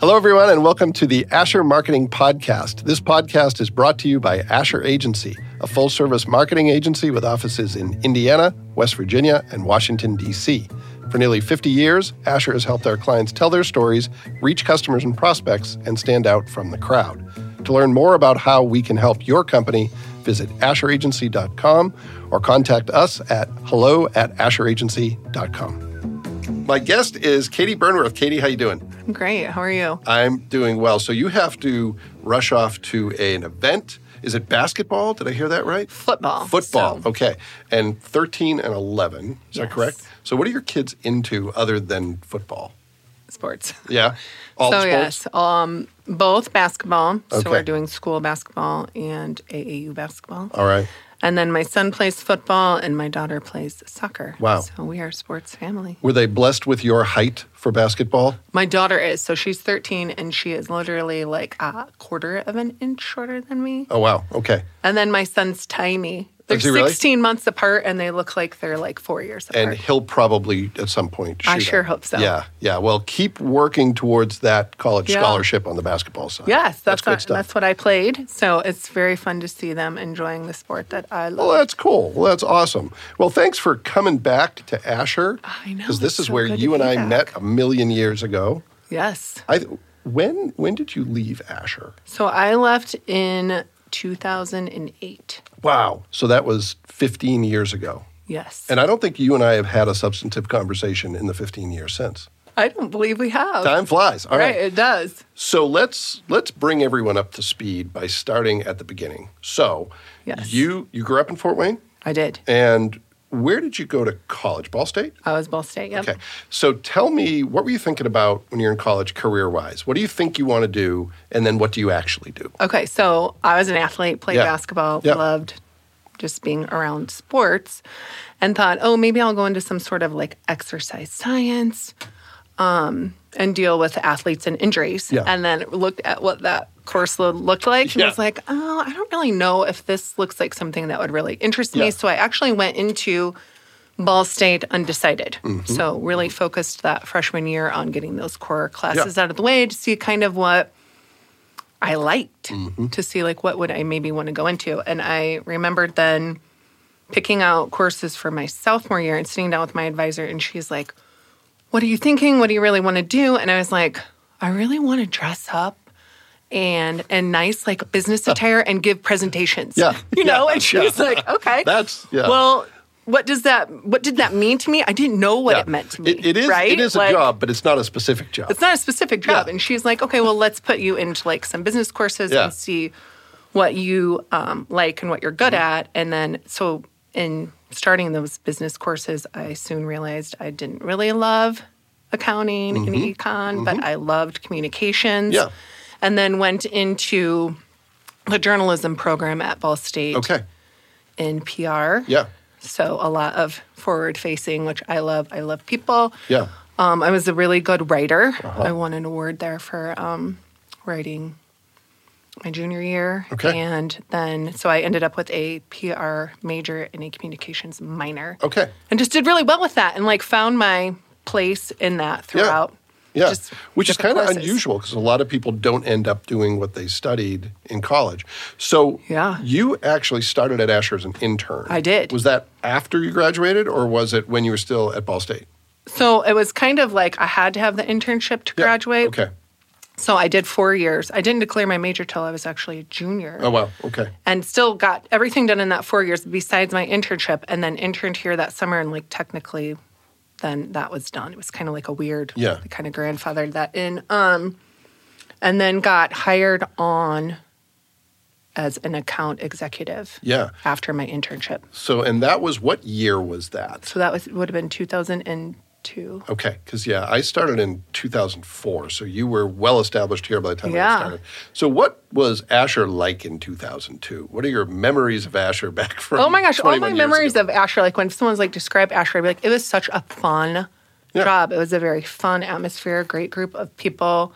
Hello, everyone, and welcome to the Asher Marketing Podcast. This podcast is brought to you by Asher Agency, a full service marketing agency with offices in Indiana, West Virginia, and Washington, D.C. For nearly 50 years, Asher has helped our clients tell their stories, reach customers and prospects, and stand out from the crowd. To learn more about how we can help your company, visit asheragency.com or contact us at hello at asheragency.com. My guest is Katie Burnworth. Katie, how you doing? Great. How are you? I'm doing well. So you have to rush off to an event. Is it basketball? Did I hear that right? Football. Football. So, Okay. And 13 and 11. Is that correct? So what are your kids into other than football? sports. Yeah. All so sports? yes, um, both basketball. Okay. So we're doing school basketball and AAU basketball. All right. And then my son plays football and my daughter plays soccer. Wow. So we are a sports family. Were they blessed with your height for basketball? My daughter is. So she's 13 and she is literally like a quarter of an inch shorter than me. Oh, wow. Okay. And then my son's tiny. They're Is he really? 16 months apart and they look like they're like four years apart. And he'll probably at some point I shoot sure up. hope so. Yeah. Yeah. Well, keep working towards that college Yeah. scholarship on the basketball side. Yes, that's, good what, stuff. that's what I played. So it's very fun to see them enjoying the sport that I love. Well, that's cool. Well, that's awesome. Well, thanks for coming back to Asher. I know, Because this it's is so where good to you and be I back. met a million years ago. yes. I when when did you leave Asher? So I left in 2008. Wow. So that was 15 years ago. Yes. And I don't think you and I have had a substantive conversation in the 15 years since. I don't believe we have. Time flies. All right, right. it does. So let's let's bring everyone up to speed by starting at the beginning. So Yes. you you grew up in Fort Wayne, I did. and where did you go to college? Ball State. I was Ball State. Yep. Okay. So tell me, what were you thinking about when you're in college career wise? What do you think you want to do? And then what do you actually do? Okay, so I was an athlete, played Yeah. basketball, Yeah. loved just being around sports, and thought, oh, maybe I'll go into some sort of like exercise science um, and deal with athletes and injuries. Yeah. And then looked at what that course load looked like and Yeah. was like, oh, I don't really know if this looks like something that would really interest Yeah. me. So I actually went into Ball State undecided. Mm-hmm. So really focused that freshman year on getting those core classes out of the way to see kind of what I liked Mm-hmm. to see like what would I maybe want to go into. And I remembered then picking out courses for my sophomore year and sitting down with my advisor and she's like, "What are you thinking? What do you really want to do?" And I was like, "I really want to dress up and and nice like business attire and give presentations." Yeah. You know, Yeah. and she was like, "Okay." That's yeah. Well, what does that what did that mean to me? I didn't know what Yeah. it meant to me. It, it is right? it is Like, a job, but it's not a specific job. it's not a specific job. Yeah. And she's like, okay, well, let's put you into like some business courses Yeah. and see what you um, like and what you're good at. And then, so in starting those business courses, I soon realized I didn't really love accounting and econ, but I loved communications. Mm-hmm. Yeah. And then went into the journalism program at Ball State okay. in PR. Yeah. So a lot of forward facing, which I love. I love people. Yeah. Um, I was a really good writer. Uh-huh. I won an award there for um, writing my junior year. Okay. And then, so I ended up with a PR major and a communications minor. Okay. And just did really well with that and like found my place in that throughout. Yeah. just Which is kind of unusual because a lot of people don't end up doing what they studied in college. So Yeah. you actually started at Asher as an intern. I did. Was that after you graduated or was it when you were still at Ball State? So it was kind of like I had to have the internship to Yeah. graduate. Okay. So I did four years. I didn't declare my major till I was actually a junior. Oh, wow. Okay. and still got everything done in that four years besides my internship and then interned here that summer and like technically then that was done it was kind of like a weird Yeah. Kind of grandfathered that in um and then got hired on as an account executive Yeah. after my internship So, and that was what year was that? so that was would have been 2002 Okay, because yeah, I started in 2004, so you were well established here by the time I started. So, what was Asher like in 2002? What are your memories of Asher back from? Oh my gosh, all 21 my memories ago? of Asher, like when someone's like describe Asher, I'd be like, it was such a fun Yeah. job. It was a very fun atmosphere, great group of people.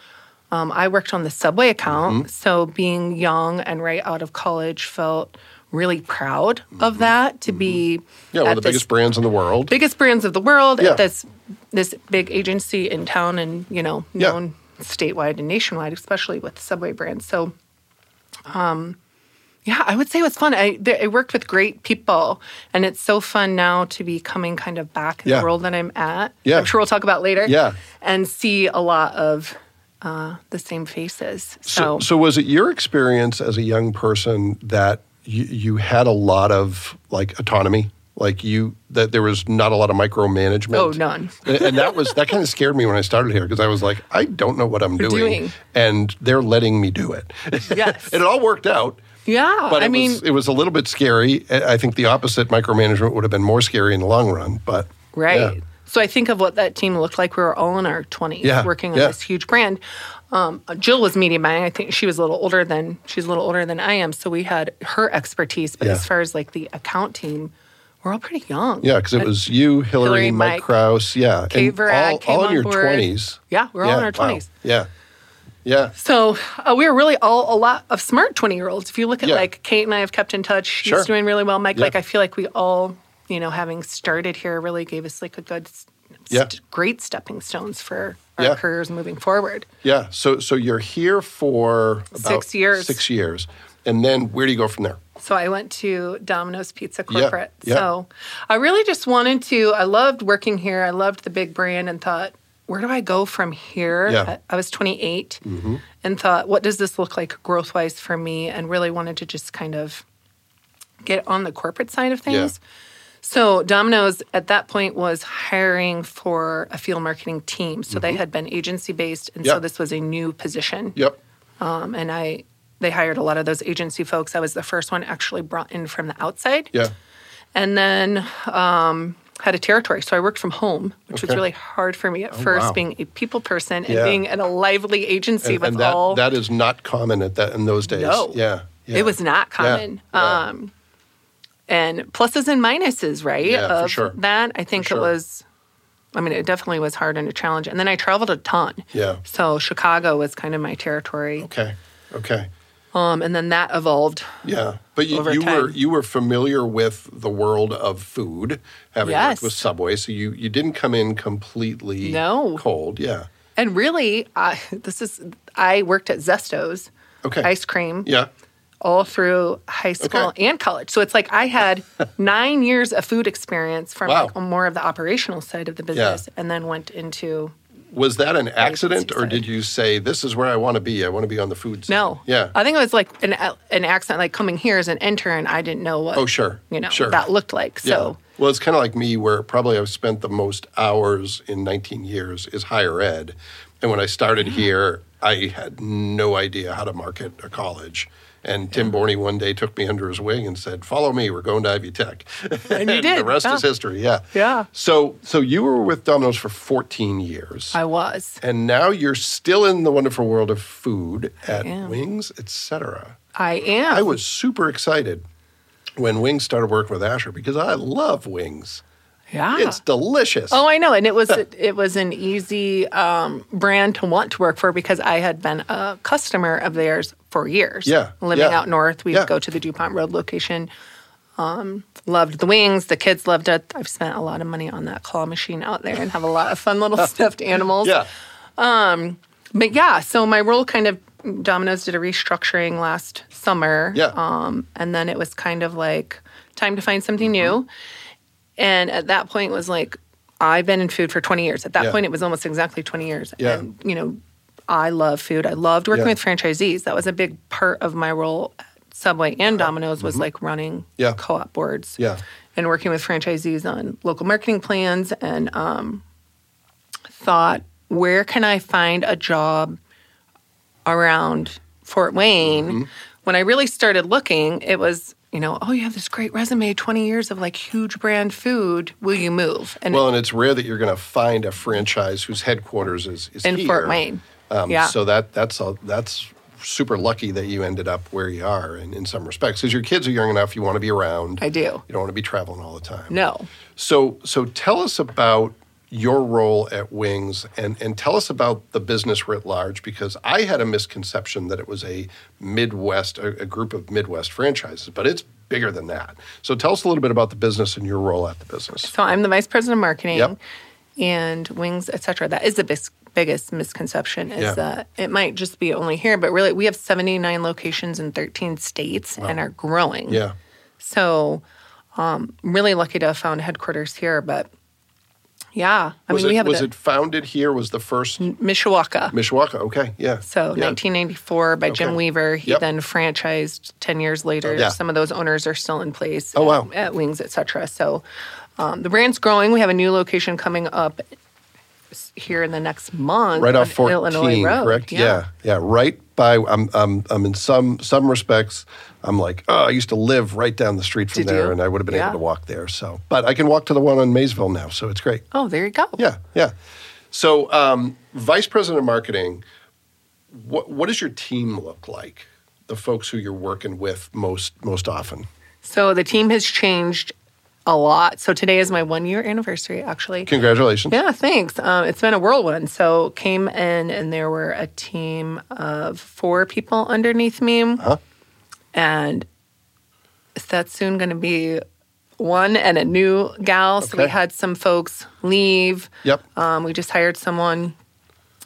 Um, I worked on the subway account, Mm-hmm. so being young and right out of college felt really proud of that to be yeah, one of the this biggest brands in the world. biggest brands of the world Yeah. at this this big agency in town and you know Yeah. known statewide and nationwide, especially with Subway brands. So, um, yeah, I would say it was fun. I, th- I worked with great people, and it's so fun now to be coming kind of back in Yeah. the world that I'm at. Yeah. I'm sure we'll talk about later. Yeah. and see a lot of uh, the same faces. So, So, so was it your experience as a young person that you, you had a lot of like autonomy? Like you, that there was not a lot of micromanagement. Oh, none. and and that was that kind of scared me when I started here because I was like, I don't know what I'm doing, doing. and they're letting me do it. Yes. and it all worked out. yeah, But I mean, was, it was a little bit scary. I I think the opposite micromanagement would have been more scary in the long run. But Right. yeah. So I think of what that team looked like. We were all in our 20s Yeah, working on yeah. this huge brand. Um, Jill was media buying. I think she was a little older than she's a little older than I am. So we had her expertise. But Yeah. as far as like the account team, we're all pretty young. Yeah, because it was you, Hillary, Hillary, Mike, Mike, Krause, yeah, Kate and Varag all, came all in your twenties. Yeah, we're all in our wow. 20s. Yeah, yeah, So uh, we were really all a lot of smart 20 year olds. If you look at Yeah. like Kate and I have kept in touch. She's Sure. doing really well. Mike, Yeah. like I feel like we all, you know, having started here really gave us like a good, s- Yeah. st- great stepping stones for our Yeah. careers moving forward. yeah. So, so you're here for about Six years. Six years, and then where do you go from there? So I went to Domino's Pizza Corporate. yeah. So I really just wanted to, I loved working here. I loved the big brand and thought, where do I go from here? Yeah. Mm-hmm. I, I was 28 and thought, what does this look like growth wise for me? And really wanted to just kind of get on the corporate side of things. So Domino's at that point was hiring for a field marketing team. So they had been agency based, and Mm-hmm. So this was a new position. Yep. Um, and I they hired a lot of those agency folks. I was the first one actually brought in from the outside, Yeah. and then um, had a territory. So I worked from home, which was really hard for me at first, wow. being a people person and Yeah. being in a lively agency And, with and that all. that is not common at that in those days. No. Yeah. yeah. It was not common. Yeah. Um, and pluses and minuses, right? Yeah, for sure. That I think For it was. I mean, it definitely was hard and a challenge. And then I traveled a ton. Yeah. So Chicago was kind of my territory. Okay. Okay. Um, and then that evolved. Yeah, but you, you were you were familiar with the world of food, having Yes. worked with Subway, so you you didn't come in completely No. cold. Yeah. And really, I, this is I worked at Zesto's Okay. ice cream Yeah. All through high school Okay. and college. So it's like I had nine years of food experience from Wow. like more of the operational side of the business, and then went into Was that an accident, or side. did you say this is where I want to be? I want to be on the food side. no. Yeah. I think it was like an an accent, like coming here as an intern. I didn't know what oh, sure. you know Sure. that looked like. Yeah. So Well, it's kind of like me, where probably I've spent the most hours in 19 years is higher ed. And when I started mm-hmm. here, I had no idea how to market a college. And Tim Borney one day took me under his wing and said, "Follow me. We're going to Ivy Tech." And you the rest yeah. is oh. history. Yeah. Yeah. So, so you were with Domino's for 14 years, I was. and now you're still in the wonderful world of food at. Wings, etc. I am. I was super excited when Wings started working with Asher because I love Wings. Yeah. It's delicious. Oh, I know, and it was it was an easy um, brand to want to work for because I had been a customer of theirs for years. Yeah, living yeah, out north, we'd yeah. go to the Dupont Road location. Um, loved the wings. The kids loved it. I've spent a lot of money on that claw machine out there and have a lot of fun little stuffed animals. yeah. Um, But yeah, so my role kind of Domino's did a restructuring last summer. Yeah. Um, and then it was kind of like time to find something Mm-hmm. And at that point was like I've been in food for 20 years. At that Yeah. point it was almost exactly 20 years. Yeah. And you know, I love food. I loved working Yeah. with franchisees. That was a big part of my role at Subway and Domino's was like running. Mm-hmm. Yeah. co-op boards Yeah. and working with franchisees on local marketing plans and um, thought, where can I find a job around Fort Wayne? Mm-hmm. When I really started looking, it was, you know, oh, you have this great resume, 20 years of like huge brand food. Will you move? And Well, and it's rare that you're going to find a franchise whose headquarters is, is in here. Fort Wayne. Um, yeah. So that that's a, that's super lucky that you ended up where you are in, in some respects because your kids are young enough. You want to be around. I do. You don't want to be traveling all the time. No. So so tell us about your role at Wings and and tell us about the business writ large because I had a misconception that it was a Midwest a, a group of Midwest franchises, but it's bigger than that. So tell us a little bit about the business and your role at the business. So I'm the vice president of marketing Yep. and wings, et cetera. That is the bis- biggest misconception is Yeah. that it might just be only here, but really we have 79 locations in 13 states and are growing. Yeah. So, um, really lucky to have found headquarters here. But yeah, I Was mean, we it have was the, it founded here? Was the first Mishawaka. Mishawaka? Okay, yeah. So yeah. 1994 by Okay. Jim Weaver. He Yep. then franchised 10 years later. Yeah. Some of those owners are still in place. Oh, at, wow. At Wings, et cetera. So um, the brand's growing. We have a new location coming up here in the next month. right off 14, Illinois Road. correct? Yeah. yeah, right by. I'm, I'm, I'm in some some respects. I'm like, oh, I used to live right down the street from Did there, you? and I would have been Yeah. able to walk there. So, but I can walk to the one on Maysville now, so it's great. Oh, there you go. Yeah, yeah. So, um, vice president of marketing, what what does your team look like? The folks who you're working with most most often. So the team has changed a lot. So today is my one year anniversary, actually. Congratulations. Yeah, thanks. Um, it's been a whirlwind. So came in and there were a team of four people underneath me, Huh? and that's soon going to be one and a new gal. So we had some folks leave. Yep. Um, we just hired someone.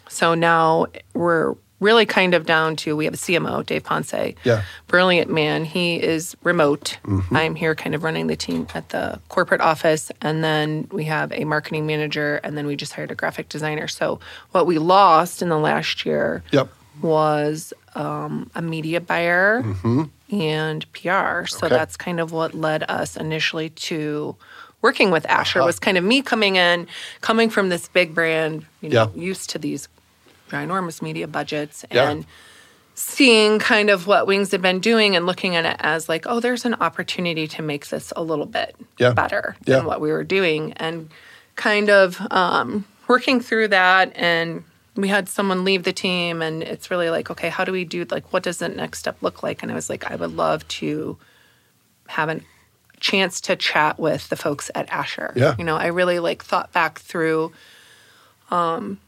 So now we're really kind of down to we have a CMO, Dave Ponce. Yeah. Brilliant man. He is remote. Mm-hmm. I'm here kind of running the team at the corporate office. And then we have a marketing manager. And then we just hired a graphic designer. So what we lost in the last year Yep. was um, a media buyer mm-hmm. and PR. So Okay. that's kind of what led us initially to working with Asher. Uh-huh. Was kind of me coming in, coming from this big brand, you know, Yeah. used to these ginormous media budgets, Yeah. and seeing kind of what Wings had been doing and looking at it as like, oh, there's an opportunity to make this a little bit Yeah. better Yeah. than what we were doing, and kind of um, working through that and we had someone leave the team and it's really like okay how do we do like what does the next step look like and i was like i would love to have a chance to chat with the folks at asher Yeah. you know i really like thought back through um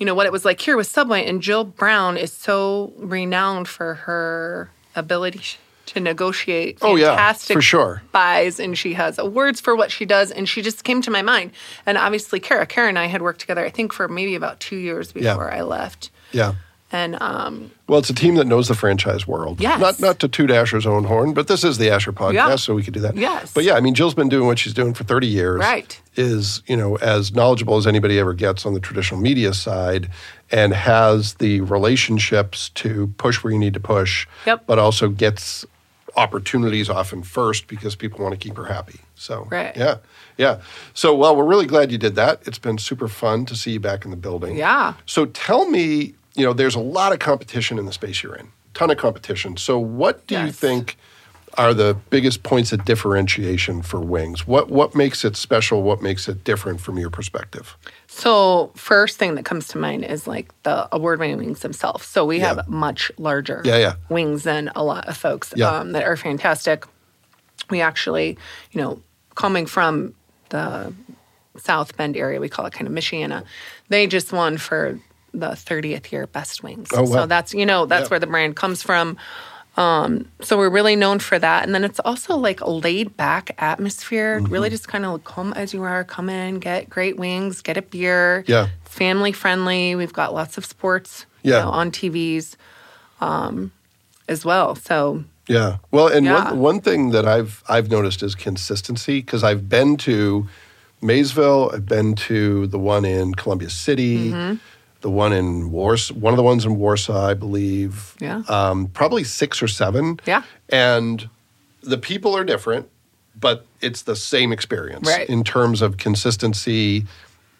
you know what it was like here with subway and jill brown is so renowned for her ability to negotiate Oh, yeah, for sure. buys and she has awards for what she does and she just came to my mind and obviously kara kara and i had worked together i think for maybe about two years Yeah. before i left Yeah. And um, Well, it's a team that knows the franchise world. Yes. Not not to toot Asher's own horn, but this is the Asher podcast, Yeah. so we could do that. Yes. But yeah, I mean, Jill's been doing what she's doing for 30 years. Right. Is, you know, as knowledgeable as anybody ever gets on the traditional media side and has the relationships to push where you need to push, Yep. but also gets opportunities often first because people want to keep her happy. So, Right. yeah. Yeah. So, well, we're really glad you did that. It's been super fun to see you back in the building. yeah So tell me, you know, there's a lot of competition in the space you're in, ton of competition. So what do you think are the biggest points of differentiation for Wings? What what makes it special? What makes it different from your perspective? so first thing that comes to mind is like the award-winning wings themselves so we Yeah. have much larger Yeah, yeah. wings than a lot of folks Yeah. um, that are fantastic we actually you know coming from the south bend area we call it kind of michiana they just won for the 30th year best wings Oh, wow. so that's you know that's where the brand comes from um, so we're really known for that and then it's also like a laid back atmosphere Mm-hmm. really just kind of come as you are come in get great wings get a beer Yeah. family friendly we've got lots of sports you Yeah. know, on tvs um, as well so Yeah. Well, and Yeah. one one thing that I've I've noticed is consistency because I've been to Maysville, I've been to the one in Columbia City, Mm-hmm. The one in Warsaw, one of the ones in Warsaw, I believe. Yeah. Um, probably six or seven. Yeah. And the people are different, but it's the same experience Right. in terms of consistency.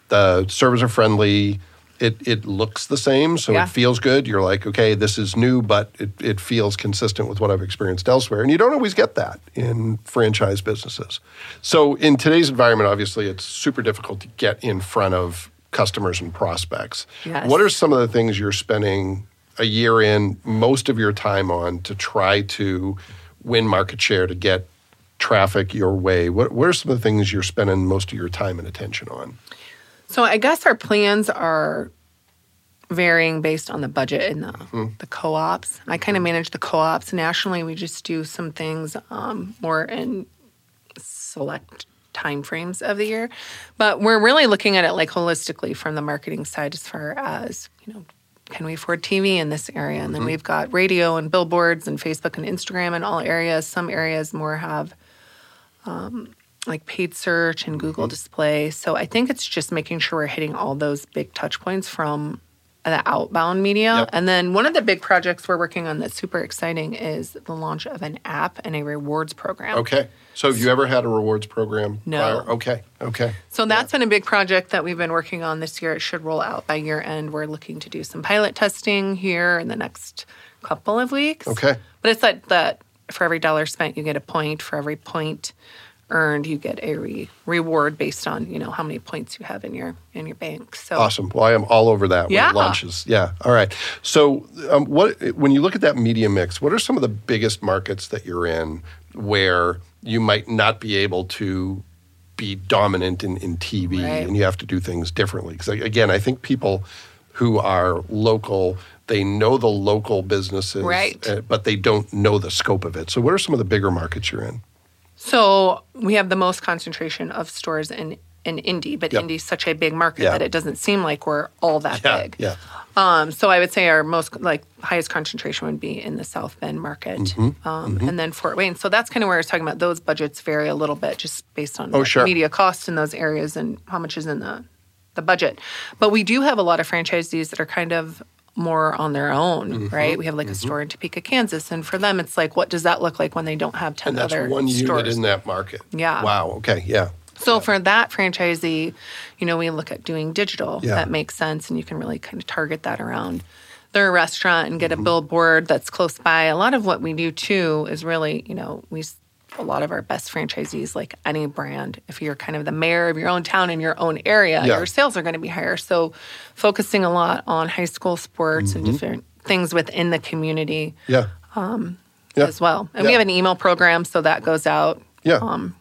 The servers are friendly. It, it looks the same, so Yeah. it feels good. You're like, okay, this is new, but it, it feels consistent with what I've experienced elsewhere. And you don't always get that in franchise businesses. So in today's environment, obviously, it's super difficult to get in front of customers and prospects. Yes. What are some of the things you're spending a year in most of your time on to try to win market share to get traffic your way? What, what are some of the things you're spending most of your time and attention on? So I guess our plans are varying based on the budget and the, Mm-hmm. the co-ops. I kind of manage the co-ops nationally. We just do some things um, more in select time frames of the year. But we're really looking at it like holistically from the marketing side as far as, you know, can we afford TV in this area? And then we've got radio and billboards and Facebook and Instagram in all areas. Some areas more have um, like paid search and Google display. So I think it's just making sure we're hitting all those big touch points from the outbound media. Yep. And then one of the big projects we're working on that's super exciting is the launch of an app and a rewards program. Okay. So have you ever had a rewards program? No. prior? Okay. Okay. So that's been a big project that we've been working on this year. It should roll out by year end. We're looking to do some pilot testing here in the next couple of weeks. Okay. But it's like that for every dollar spent, you get a point. For every point earned, you get a re- reward based on you know how many points you have in your in your bank. So Awesome. Well, I am all over that when Yeah. it launches. Yeah. All right. So, um, what when you look at that media mix, what are some of the biggest markets that you're in where you might not be able to be dominant in, in TV Right. and you have to do things differently? Because again, I think people who are local, they know the local businesses, Right. uh, but they don't know the scope of it. So, what are some of the bigger markets you're in? So we have the most concentration of stores in in Indy, but Yep. Indy's such a big market Yeah. that it doesn't seem like we're all that Yeah. big. Yeah. Um, so I would say our most like highest concentration would be in the South Bend market, Mm-hmm. um, and then Fort Wayne. So that's kind of where I was talking about. Those budgets vary a little bit just based on Oh, sure. media costs in those areas and how much is in the the budget. But we do have a lot of franchisees that are kind of more on their own, Mm-hmm. right? We have like a store in Topeka, Kansas, and for them, it's like, what does that look like when they don't have ten And that's other one stores? unit in that market. Yeah. Wow. Okay. Yeah. So for that franchisee, you know, we look at doing digital. Yeah. That makes sense, and you can really kind of target that around their restaurant and Mm-hmm. get a billboard that's close by. A lot of what we do too is really, you know, we a lot of our best franchisees, like any brand, if you're kind of the mayor of your own town in your own area, Yeah. your sales are going to be higher. So focusing a lot on high school sports and different things within the community Yeah. Yeah. as well. And we have an email program, so that goes out. Yeah. Um,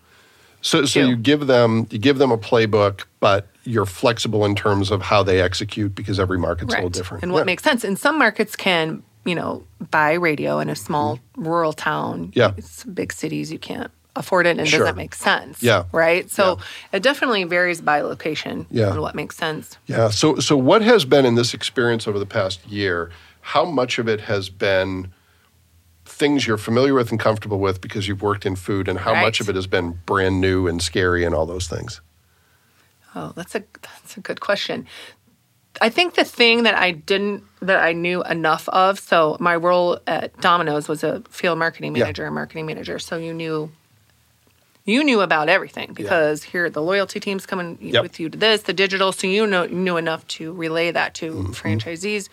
So, so too. you give them you give them a playbook, but you're flexible in terms of how they execute because every market's a little different. And what Yeah. makes sense. And some markets can, you know, buy radio in a small rural town. Mm-hmm. Yeah. It's big cities, you can't afford it and Sure. doesn't make sense. Yeah. Right. So Yeah. it definitely varies by location Yeah. what makes sense. Yeah. So, so what has been in this experience over the past year? How much of it has been things you're familiar with and comfortable with because you've worked in food, and how much of it has been brand new and scary and all those things? Oh, that's a that's a good question. I think the thing that I didn't that I knew enough of. So my role at Domino's was a field marketing Yeah. manager, and marketing manager. So you knew you knew about everything because here the loyalty team's coming Yep. with you to this, the digital. So you know knew enough to relay that to Mm-hmm. franchisees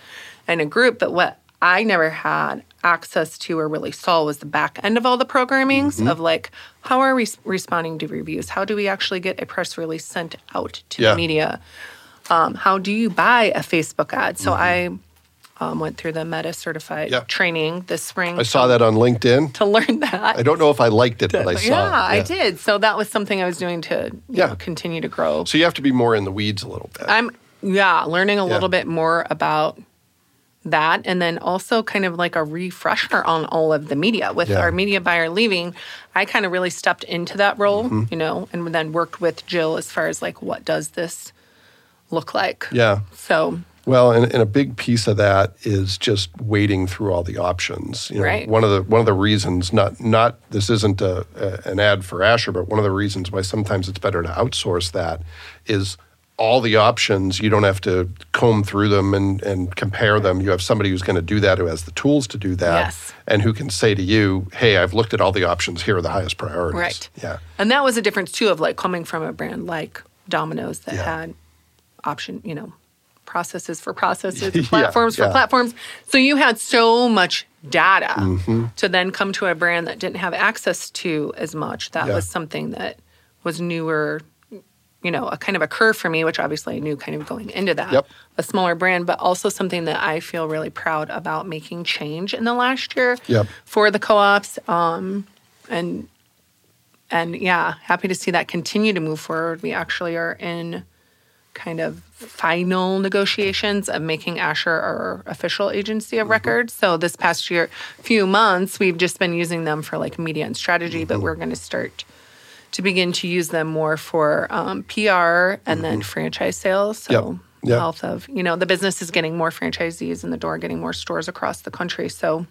and a group. But what I never had access to or really saw was the back end of all the programmings Mm-hmm. of like how are we responding to reviews? How do we actually get a press release sent out to Yeah. the media? Um, how do you buy a Facebook ad? So I um, went through the Meta certified. Yeah. training this spring. I saw that on LinkedIn. to learn that. I don't know if I liked it, but I saw yeah, it. I did. So that was something I was doing to you Yeah. know, continue to grow. So you have to be more in the weeds a little bit. I'm yeah, learning a Yeah. little bit more about that and then also kind of like a refresher on all of the media with Yeah. our media buyer leaving i kind of really stepped into that role Mm-hmm. you know and then worked with jill as far as like what does this look like yeah. so Well, and, and a big piece of that is just wading through all the options. You know, Right. One of the one of the reasons, not not this isn't a, a, an ad for Asher, but one of the reasons why sometimes it's better to outsource that is all the options. You don't have to comb through them and, and compare them. You have somebody who's going to do that, who has the tools to do that, Yes. and who can say to you, "Hey, I've looked at all the options. Here are the highest priorities." Right. Yeah. And that was a difference too of like coming from a brand like Domino's that Yeah. had option, you know, processes for processes, Yeah, platforms for yeah. platforms. So you had so much data Mm-hmm. to then come to a brand that didn't have access to as much. That Yeah. was something that was newer, you know, a kind of a curve for me, which obviously I knew kind of going into that. Yep. A smaller brand, but also something that I feel really proud about making change in the last year Yep. for the co-ops. Um, and and yeah, happy to see that continue to move forward. We actually are in kind of final negotiations of making Asher our official agency of record. So this past year, few months, we've just been using them for like media and strategy, but we're going to start to begin to use them more for um, PR and then franchise sales. So Mm-hmm. Yep. Yep. health of you know the business is getting more franchisees in the door, getting more stores across the country. So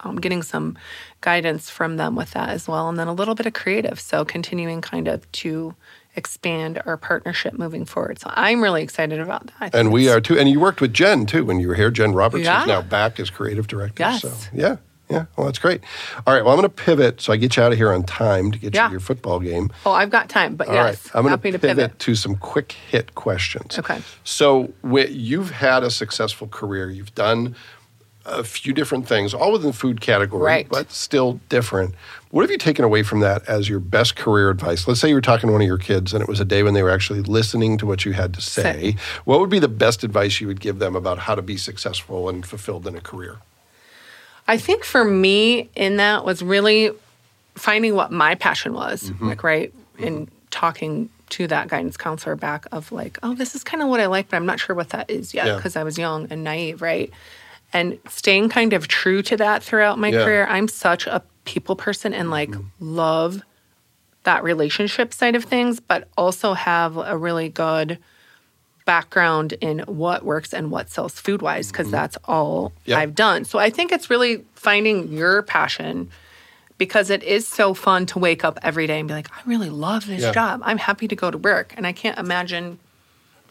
um, getting some guidance from them with that as well, and then a little bit of creative. So continuing kind of to expand our partnership moving forward. So I'm really excited about that. I And we are too. And you worked with Jen too when you were here. Jen Roberts Yeah. is now back as creative director. Yes. So yeah, yeah. Well, that's great. All right. Well, I'm going to pivot so I get you out of here on time to get you to your football game. Oh, I've got time, but All yes, right. I'm going happy to to pivot, pivot. to some quick hit questions. Okay. So you've had a successful career. You've done a few different things, all within the food category, Right. but still different. What have you taken away from that as your best career advice? Let's say you were talking to one of your kids and it was a day when they were actually listening to what you had to say. What would be the best advice you would give them about how to be successful and fulfilled in a career? I think for me in that was really finding what my passion was, Mm-hmm. like right in talking to that guidance counselor back of like, oh, this is kind of what I like, but I'm not sure what that is yet Yeah. because I was young and naive, right? And staying kind of true to that throughout my Yeah. career. I'm such a people person and like love that relationship side of things, but also have a really good background in what works and what sells food wise because that's all Mm-hmm. I've done. So I think it's really finding your passion because it is so fun to wake up every day and be like, I really love this Yeah. job. I'm happy to go to work. And I can't imagine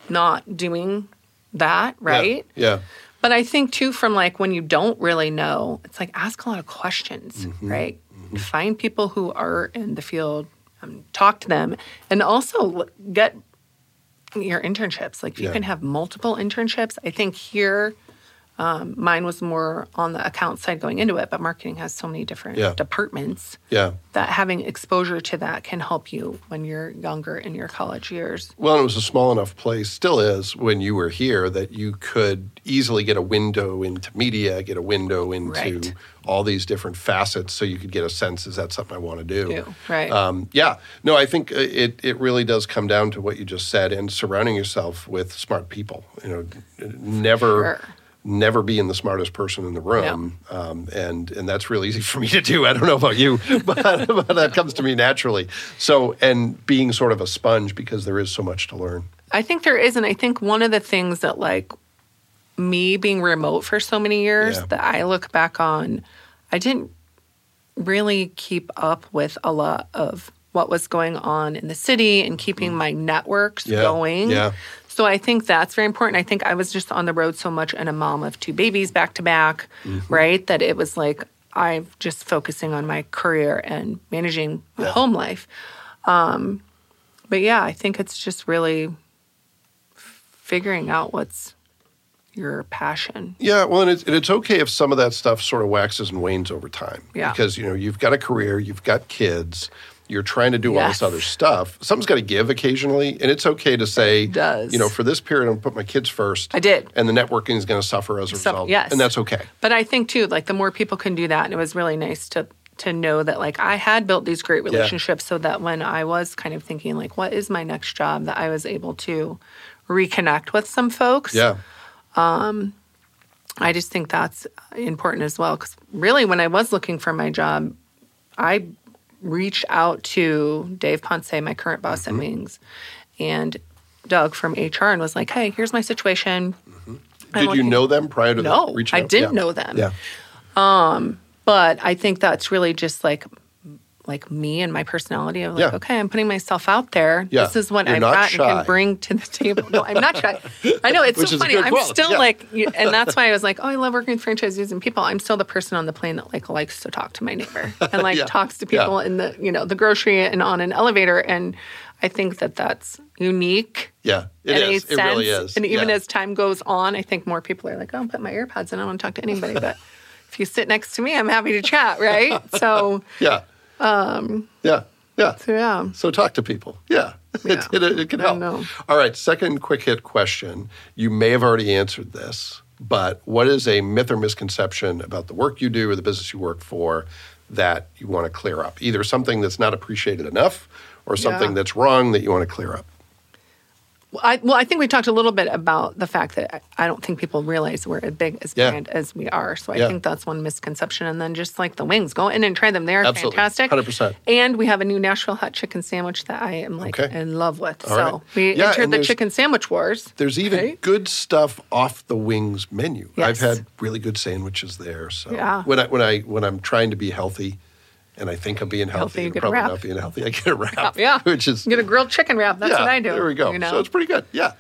not doing that, right? Yeah. But I think too, from like when you don't really know, it's like ask a lot of questions, Mm-hmm. right? Find people who are in the field, um, talk to them, and also get your internships. Like if you Yeah. can have multiple internships, I think here. Um, mine was more on the account side going into it, but marketing has so many different Yeah. departments Yeah. that having exposure to that can help you when you're younger in your college years. Well, it was a small enough place, still is, when you were here, that you could easily get a window into media, get a window into Right. all these different facets, so you could get a sense: is that something I want to do? Do, right. Um, yeah. No, I think uh, it it really does come down to what you just said, and surrounding yourself with smart people. You know, never. Sure. Never being the smartest person in the room, um, and and that's real easy for me to do. I don't know about you, but, but that comes to me naturally. So, and being sort of a sponge because there is so much to learn. I think there is, and I think one of the things that like me being remote for so many years Yeah. that I look back on, I didn't really keep up with a lot of what was going on in the city and keeping my networks Mm. Yeah, going. yeah. So I think that's very important. I think I was just on the road so much and a mom of two babies back to back, Mm-hmm. right? That it was like I'm just focusing on my career and managing my Yeah. home life. Um, but yeah, I think it's just really figuring out what's your passion. Yeah, well, and it's, and it's okay if some of that stuff sort of waxes and wanes over time. Yeah. Because, you know, you've got a career, you've got kids, you're trying to do all this other stuff. Something's got to give occasionally, and it's okay to say, does. you know, for this period, I'm going to put my kids first. I did. And the networking is going to suffer as a result. yes. And that's okay. But I think too, like the more people can do that, and it was really nice to to know that like I had built these great relationships so that when I was kind of thinking like what is my next job that I was able to reconnect with some folks. Yeah. Um I just think that's important as well because really when I was looking for my job, I reached out to Dave Ponce, my current boss Mm-hmm. at Wings, and Doug from HR and was like, "Hey, here's my situation." I'm Did you know them prior to No, reaching I out? didn't Yeah. know them. Yeah. Um, but I think that's really just like like me and my personality of like, Yeah. okay, I'm putting myself out there. Yeah. This is what You're I've not got shy. and can bring to the table. No, I'm not shy. I know it's so funny. I'm quality, still yeah. like, and that's why I was like, oh, I love working with franchisees and people. I'm still the person on the plane that like likes to talk to my neighbor and like talks to people in the you know the grocery and on an elevator. And I think that that's unique. Yeah. It in. It really is. And even as time goes on, I think more people are like, oh, I'll put my AirPods in. I don't want to talk to anybody. But if you sit next to me, I'm happy to chat, right? So, Yeah. Um, yeah. Yeah. so yeah. So talk to people. Yeah. Yeah. It, it, it can help. All right. Second quick hit question. You may have already answered this, but what is a myth or misconception about the work you do or the business you work for that you want to clear up? Either something that's not appreciated enough or something Yeah. that's wrong that you want to clear up. I, well, I think we talked a little bit about the fact that I- don't think people realize we're as big as Yeah. brand as we are. So I Yeah. think that's one misconception. And then just like the wings, go in and try them. They're Absolutely. fantastic. 100%. And we have a new Nashville hot chicken sandwich that I am like Okay. in love with. All so right. we Yeah, entered the chicken sandwich wars. There's even Right? good stuff off the wings menu. Yes. I've had really good sandwiches there. So Yeah. when I when I when I'm trying to be healthy, and I think I'm being healthy, Healthy, and get a probably not being healthy, I get a wrap. Yeah. which is Get a grilled chicken wrap. That's yeah, what I do. There we go. You know? So it's pretty good. Yeah.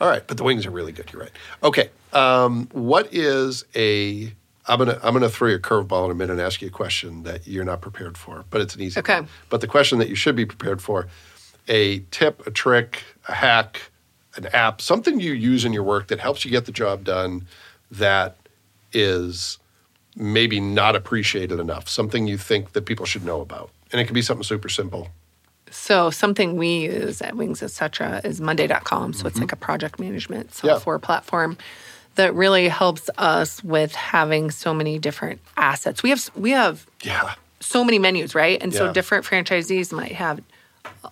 All right, but the wings are really good. You're right. Okay. Um, what is a? I'm gonna I'm gonna throw you a curveball in a minute and ask you a question that you're not prepared for, but it's an easy. Okay. one. But the question that you should be prepared for: a tip, a trick, a hack, an app, something you use in your work that helps you get the job done. That is maybe not appreciated enough. Something you think that people should know about, and it can be something super simple. So something we use at Wings Etc. is Monday.com. So it's like a project management Mm-hmm. Yeah. software platform that really helps us with having so many different assets. We have we have Yeah. so many menus, right? And Yeah. so different franchisees might have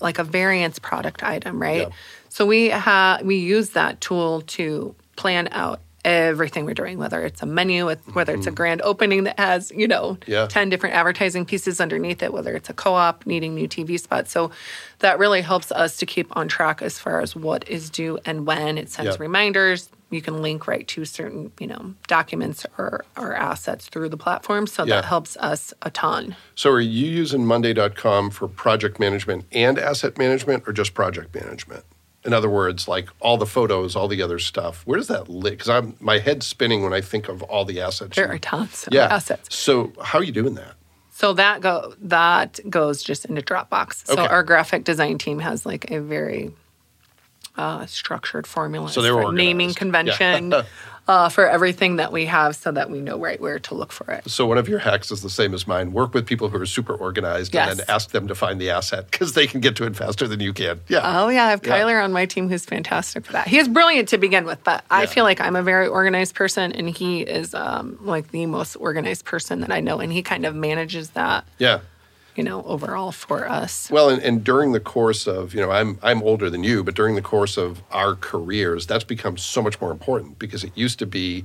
like a variance product item, right? Yeah. So we have we use that tool to plan out everything we're doing, whether it's a menu, whether it's a grand opening that has, you know, Mm-hmm. Yeah. 10 different advertising pieces underneath it, whether it's a co-op needing new TV spots. So that really helps us to keep on track as far as what is due and when. It sends Yeah. reminders. You can link right to certain, you know, documents or, or assets through the platform. So Yeah. that helps us a ton. So are you using Monday.com for project management and asset management or just project management? In other words, like all the photos, all the other stuff. Where does that live? Because I'm my head's spinning when I think of all the assets. There are tons of yeah. assets. So how are you doing that? So that go that goes just into Dropbox. So Okay. our graphic design team has like a very uh, structured formula So for naming convention Yeah. uh, for everything that we have, so that we know right where to look for it. So one of your hacks is the same as mine. Work with people who are super organized and then ask them to find the asset because they can get to it faster than you can. Yeah. Oh yeah, I have Yeah. Kyler on my team who's fantastic for that. He is brilliant to begin with, but I feel like I'm a very organized person, and he is um, like the most organized person that I know, and he kind of manages that, yeah. You know, overall for us. Well, and, and during the course of, you know, I'm I'm older than you, but during the course of our careers, that's become so much more important because it used to be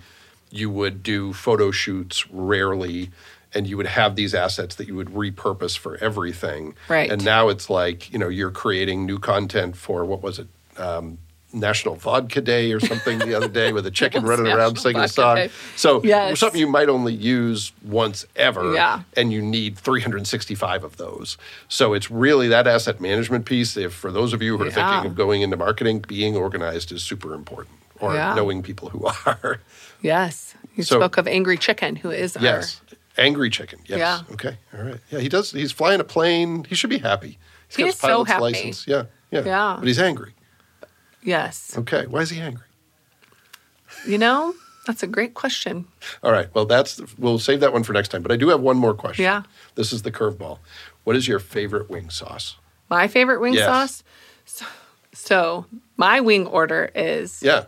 you would do photo shoots rarely and you would have these assets that you would repurpose for everything. Right. And now it's like, you know, you're creating new content for what was it? Um, National Vodka Day or something the other day with a chicken running around singing a song. Day. So Yes. something you might only use once ever Yeah. and you need 365 of those. So it's really that asset management piece. If for those of you who are Yeah. thinking of going into marketing, being organized is super important, or Yeah. knowing people who are. Yes, you So- spoke of Angry Chicken, who is our yes, angry chicken. Yes. Yeah. Okay. All right. Yeah, he does. He's flying a plane. He should be happy. He's He got is his so pilot's happy. license. Yeah. Yeah. Yeah. But he's angry. Yes. Okay. Why is he angry? You know, that's a great question. All right. Well, that's we'll save that one for next time. But I do have one more question. Yeah. This is the curveball. What is your favorite wing sauce? My favorite wing Yes. sauce. So, so my wing order is Yeah.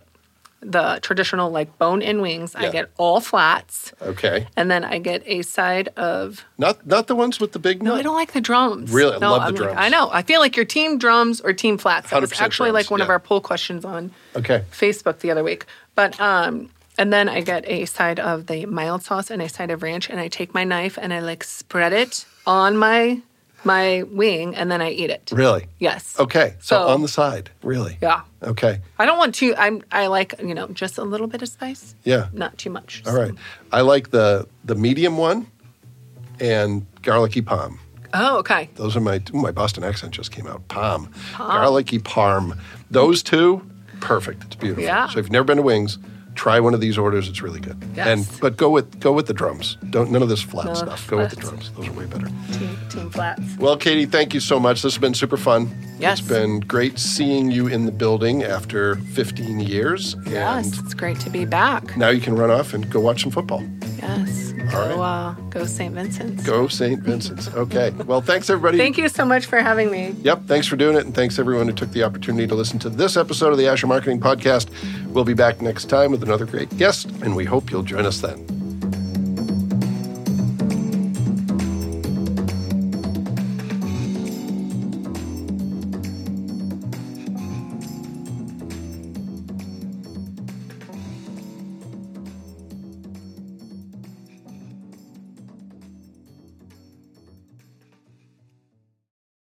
The traditional like bone-in wings. Yeah. I get all flats, Okay. and then I get a side of. Not not the ones with the big No, nut. I don't like the drums. Really? I no, love I'm like- drums. I know. I feel like your team drums or team flats. That was 100% actually drums, like one of our poll questions on Okay. Facebook the other week. But um, and then I get a side of the mild sauce and a side of ranch, and I take my knife and I like spread it on my my wing, and then I eat it. Really? Yes. Okay. So, So- on the side. Really? Yeah. Okay. I don't want to. I'm. I like you know just a little bit of spice. Yeah. Not too much. All right. I like the the medium one and garlicky palm. Oh, okay. Those are my ooh, my Boston accent just came out. Palm. Garlicky parm. Those two, perfect. It's beautiful. Yeah. So if you've never been to Wings, try one of these orders. It's really good. Yes. And but go with go with the drums. Don't none of this flat No stuff. Go with the drums. Those are way better. Team, team flats. Well, Katie, thank you so much. This has been super fun. Yes. It's been great seeing you in the building after 15 years. Yes, it's great to be back. now you can run off and go watch some football. Yes. Go. Uh, go St. Vincent's. Go St. Vincent's. Okay. Well, thanks everybody. Thank you so much for having me. Yep. Thanks for doing it. And thanks everyone who took the opportunity to listen to this episode of the Asher Marketing Podcast. We'll be back next time with another great guest, and we hope you'll join us then.